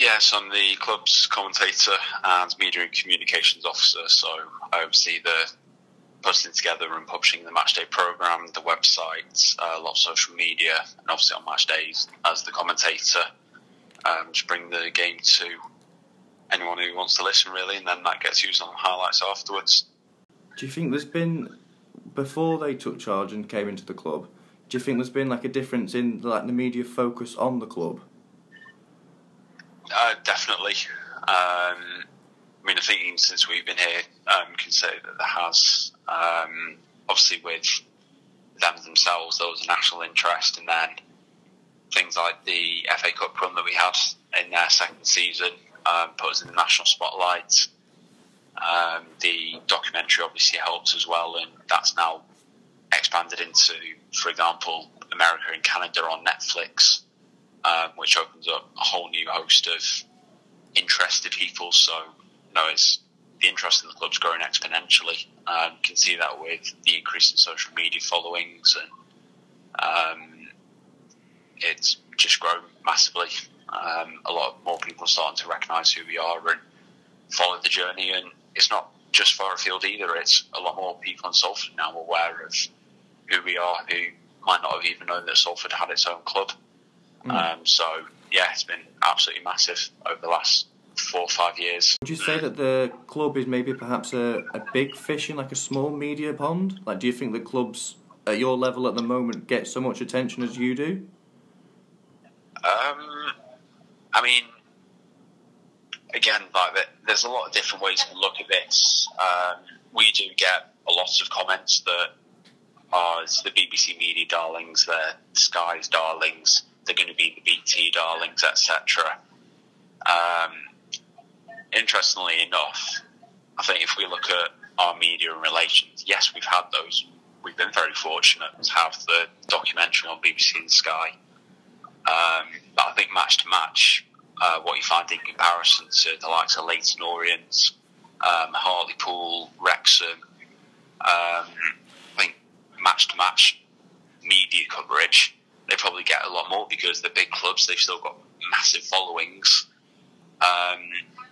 Yes, I'm the club's commentator and media and communications officer, so I oversee the putting together and publishing the matchday program, the website, uh, a lot of social media, and obviously on match days as the commentator um, to bring the game to anyone who wants to listen, really, and then that gets used on highlights afterwards. Do you think there's been before they took charge and came into the club? Do you think there's been like a difference in like the media focus on the club? Uh, definitely. Um, I mean, I think even since we've been here, um, can say that there has. Um, obviously, with them themselves, there was a national interest, and then things like the FA Cup run that we had in their second season um, put us in the national spotlight. Um, the documentary obviously helped as well, and that's now expanded into, for example, America and Canada on Netflix, um, which opens up a whole new host of interested people. So, you know, it's, the interest in the club's growing exponentially. Um, you can see that with the increase in social media followings, and um, it's just grown massively. Um, a lot more people are starting to recognise who we are and follow the journey. And it's not just far afield either. It's a lot more people in Salford now aware of who we are, who might not have even known that Salford had its own club. Mm. Um, so yeah, it's been absolutely massive over the last four or five years. Would you say that the club is maybe perhaps a, a big fish in like a small media pond? Like, do you think the clubs at your level at the moment get so much attention as you do? Um, I mean, again, like there's a lot of different ways to look at this. Um, we do get a lot of comments that are the BBC media darlings, the Sky's darlings, they're going to be the BT darlings, etc. Um, interestingly enough, I think if we look at our media and relations, yes, we've had those. We've been very fortunate to have the documentary on BBC and Sky. Um, but I think match to match, uh, what you find in comparison to the likes of Leyton Orient, um, Hartlepool, Wrexham, um, I think match to match media coverage, they probably get a lot more because they're big clubs, they've still got massive followings, um,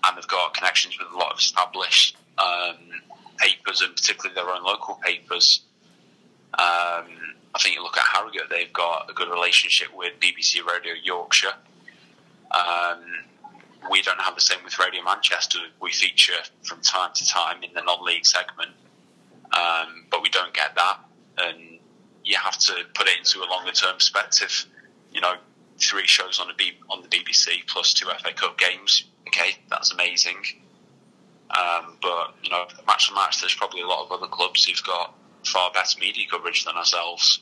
and they've got connections with a lot of established um, papers and particularly their own local papers. Um, I think you look at Harrogate, they've got a good relationship with BBC Radio Yorkshire. Um, we don't have the same with Radio Manchester. We feature from time to time in the non-league segment, um, but we don't get that, and you have to put it into a longer-term perspective. You know, three shows on the B- on the BBC plus two FA Cup games. Okay, that's amazing. Um, but you know, match to match, there's probably a lot of other clubs who've got far better media coverage than ourselves.